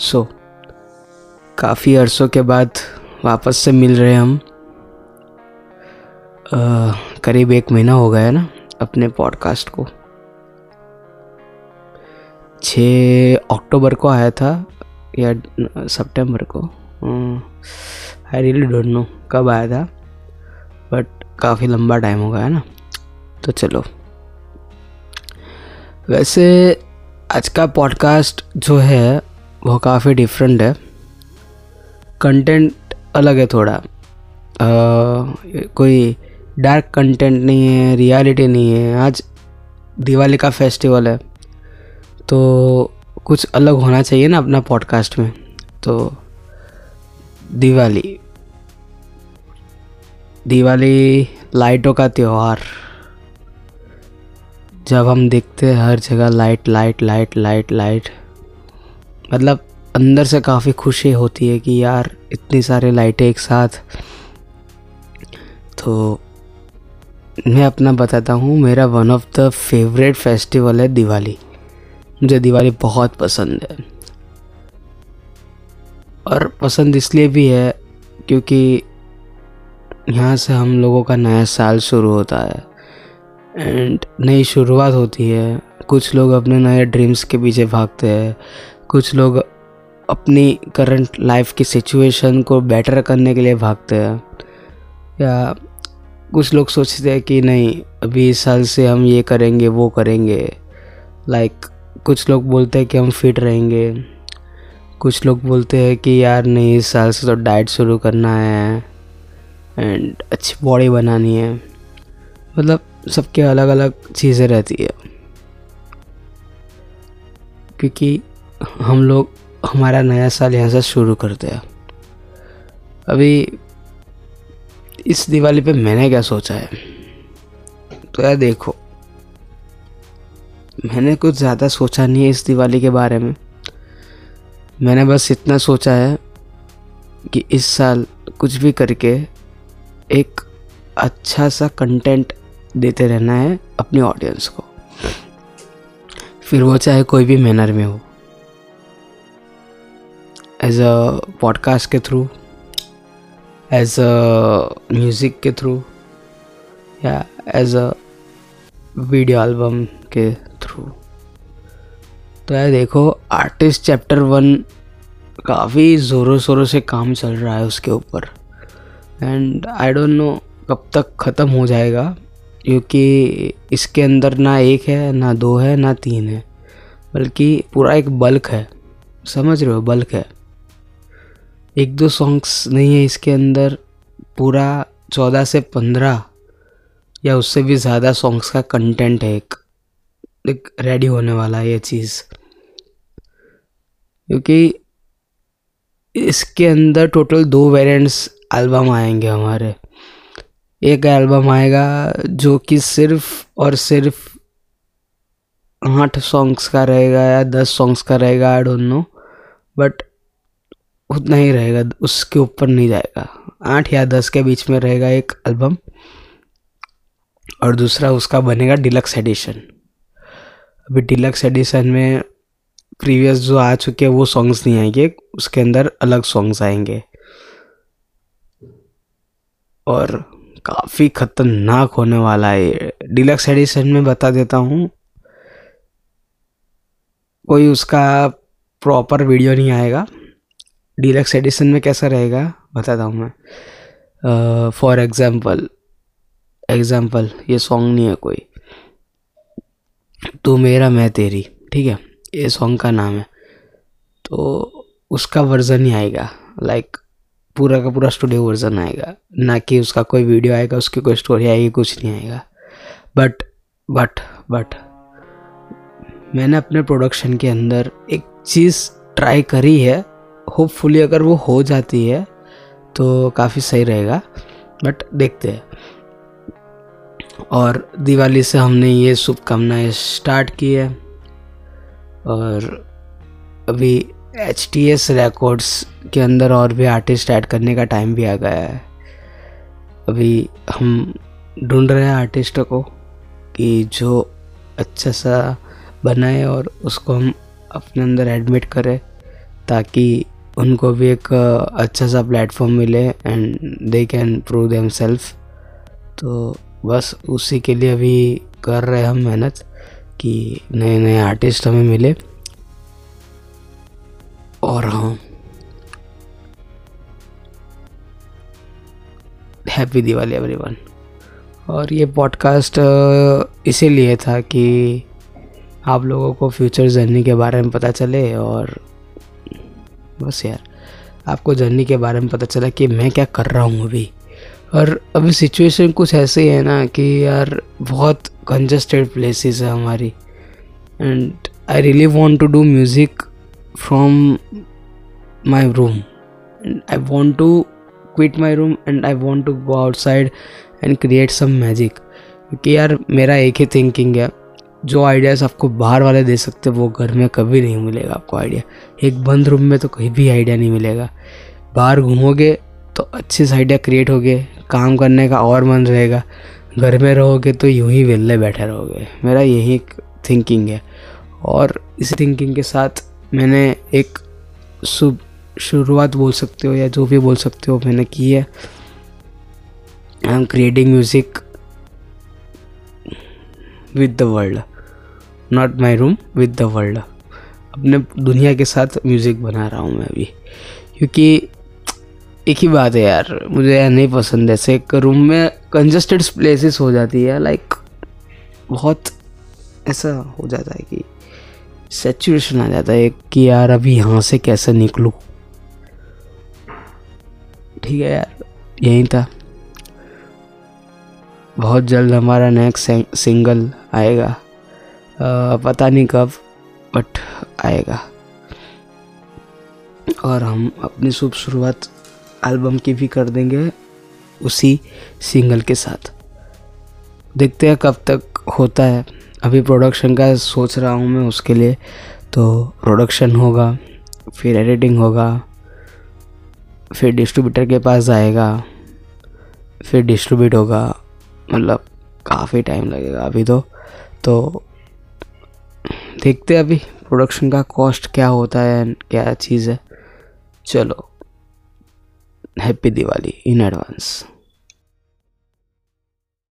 सो, काफ़ी अरसों के बाद वापस से मिल रहे हम। करीब एक महीना हो गया ना अपने पॉडकास्ट को। छ अक्टूबर को आया था या सितंबर को? आई रियली डोंट नो कब आया था बट काफ़ी लंबा टाइम हो गया है ना। तो चलो। वैसे आज का पॉडकास्ट जो है वो काफ़ी डिफरेंट है। कंटेंट अलग है थोड़ा। आ, कोई डार्क कंटेंट नहीं है रियलिटी नहीं है। आज दिवाली का फेस्टिवल है। तो कुछ अलग होना चाहिए ना अपना पॉडकास्ट में। तो दिवाली। दिवाली लाइटों का त्यौहार। जब हम देखते हैं हर जगह light light light light light मतलब अंदर से काफ़ी खुशी होती है कि यार इतनी सारी लाइटें एक साथ। तो मैं अपना बताता हूँ, मेरा one of the favourite festival है दिवाली। मुझे दिवाली बहुत पसंद है। और पसंद इसलिए भी है क्योंकि यहाँ से हम लोगों का नया साल शुरू होता है। एंड नई शुरुआत होती है। कुछ लोग अपने नए ड्रीम्स के पीछे भागते हैं। कुछ लोग अपनी करंट लाइफ की सिचुएशन को बेटर करने के लिए भागते हैं। या कुछ लोग सोचते हैं कि नहीं अभी इस साल से हम ये करेंगे वो करेंगे। लाइक like, कुछ लोग बोलते हैं कि हम फिट रहेंगे। कुछ लोग बोलते हैं कि यार नहीं इस साल से तो डाइट शुरू करना है एंड अच्छी बॉडी बनानी है। मतलब सबके अलग अलग चीज़ें रहती है। क्योंकि हम लोग हमारा नया साल यहाँ से शुरू करते हैं। अभी इस दिवाली पे मैंने क्या सोचा है? तो यार देखो, मैंने कुछ ज़्यादा सोचा नहीं है इस दिवाली के बारे में। मैंने बस इतना सोचा है कि इस साल कुछ भी करके एक अच्छा सा कंटेंट देते रहना है अपनी ऑडियंस को। फिर वो चाहे कोई भी मैनर में हो। एज अ पॉडकास्ट के थ्रू एज अ म्यूज़िक के थ्रू या एज अ वीडियो एल्बम के थ्रू तो यार देखो आर्टिस्ट चैप्टर वन काफ़ी ज़ोरों शोरों से काम चल रहा है उसके ऊपर. एंड आई डोंट नो कब तक ख़त्म हो जाएगा, क्योंकि इसके अंदर ना एक है, ना दो है, ना तीन है. बल्कि पूरा एक बल्क है. समझ रहे हो बल्क है. एक दो सॉन्ग्स नहीं है इसके अंदर, पूरा चौदह से पंद्रह, या उससे भी ज़्यादा सॉन्ग्स का कंटेंट है एक। एक रेडी होने वाला है ये चीज़। क्योंकि इसके अंदर टोटल दो वेरिएंट्स एल्बम आएँगे हमारे। एक एल्बम आएगा जो कि सिर्फ़ और सिर्फ़ आठ सॉन्ग्स का रहेगा या दस सॉन्ग्स का रहेगा आई डोंट नो बट उतना ही रहेगा, उसके ऊपर नहीं जाएगा। आठ या दस के बीच में रहेगा एक एल्बम और दूसरा उसका बनेगा डिलक्स एडिशन अभी डिलक्स एडिशन में प्रीवियस जो आ चुके हैं वो सॉन्ग्स नहीं आएँगे, उसके अंदर अलग सॉन्ग्स आएँगे। और काफ़ी ख़तरनाक होने वाला है डिलक्स एडिशन में बता देता हूँ, कोई उसका प्रॉपर वीडियो नहीं आएगा। डिलक्स एडिशन में कैसा रहेगा? बताता हूँ मैं। फॉर एग्ज़ाम्पल एग्ज़ाम्पल ये सॉन्ग नहीं है कोई। तू मेरा, मैं तेरी, ठीक है? ये सॉन्ग का नाम है। तो उसका वर्ज़न ही आएगा। लाइक पूरा का पूरा स्टूडियो वर्ज़न आएगा। ना कि उसका कोई वीडियो आएगा, उसकी कोई स्टोरी आएगी, कुछ नहीं आएगा। बट बट बट मैंने अपने प्रोडक्शन के अंदर एक चीज़ ट्राई करी है। होपफुली अगर वो हो जाती है तो काफ़ी सही रहेगा। बट देखते हैं। और दिवाली से हमने ये शुभकामनाएँ स्टार्ट की है। और अभी एच टी एस रिकॉर्ड्स के अंदर और भी आर्टिस्ट ऐड करने का टाइम भी आ गया है। अभी हम ढूंढ रहे हैं आर्टिस्ट को कि जो अच्छा सा बनाए और उसको हम अपने अंदर एडमिट करें, ताकि उनको भी एक अच्छा सा प्लेटफॉर्म मिले and they can prove them self तो बस उसी के लिए अभी कर रहे हम मेहनत कि नए नए आर्टिस्ट हमें मिले। और हाँ हैप्पी दिवाली एवरीवन और ये पॉडकास्ट इसीलिए था कि आप लोगों को फ्यूचर जर्नी के बारे में पता चले और बस यार, आपको जर्नी के बारे में पता चला कि मैं क्या कर रहा हूँ अभी। और अभी सिचुएशन कुछ ऐसे ही है ना कि यार, बहुत कंजस्टेड प्लेसेस है हमारी। And I really want to do music from my room and I want to quit my room and I want to go outside and create some magic क्योंकि यार, मेरा एक ही थिंकिंग है। जो आइडियाज़ आपको बाहर वाले दे सकते वो घर में कभी नहीं मिलेगा आपको आइडिया एक बंद रूम में तो कहीं भी आइडिया नहीं मिलेगा। बाहर घूमोगे तो अच्छे से आइडिया क्रिएट होगे, काम करने का और मन रहेगा। घर में रहोगे तो यूँ ही वेल्ले बैठे रहोगे। मेरा यही थिंकिंग है। और इस थिंकिंग के साथ मैंने एक शुभ, शुरुआत बोल सकते हो या जो भी बोल सकते हो मैंने की है। I am creating music with the world not my room with the world अपने दुनिया के साथ म्यूज़िक बना रहा हूँ मैं अभी। क्योंकि एक ही बात है यार, मुझे यह नहीं पसंद ऐसे एक रूम में कंजस्टेड प्लेसेस हो जाती है लाइक बहुत ऐसा हो जाता है कि सेचुरेशन आ जाता है कि यार अभी यहाँ से कैसे निकलूँ। ठीक है यार, यहीं था। बहुत जल्द हमारा नेक्स्ट सिंगल आएगा। पता नहीं कब बट आएगा। और हम अपनी शुभ शुरुआत एल्बम की भी कर देंगे उसी सिंगल के साथ। देखते हैं कब तक होता है। अभी प्रोडक्शन का सोच रहा हूँ मैं उसके लिए तो प्रोडक्शन होगा, फिर एडिटिंग होगा, फिर डिस्ट्रीब्यूटर के पास जाएगा फिर डिस्ट्रीब्यूट होगा। मतलब काफ़ी टाइम लगेगा अभी तो। तो देखते हैं अभी प्रोडक्शन का कॉस्ट क्या होता है क्या चीज़ है। चलो हैप्पी दिवाली इन एडवांस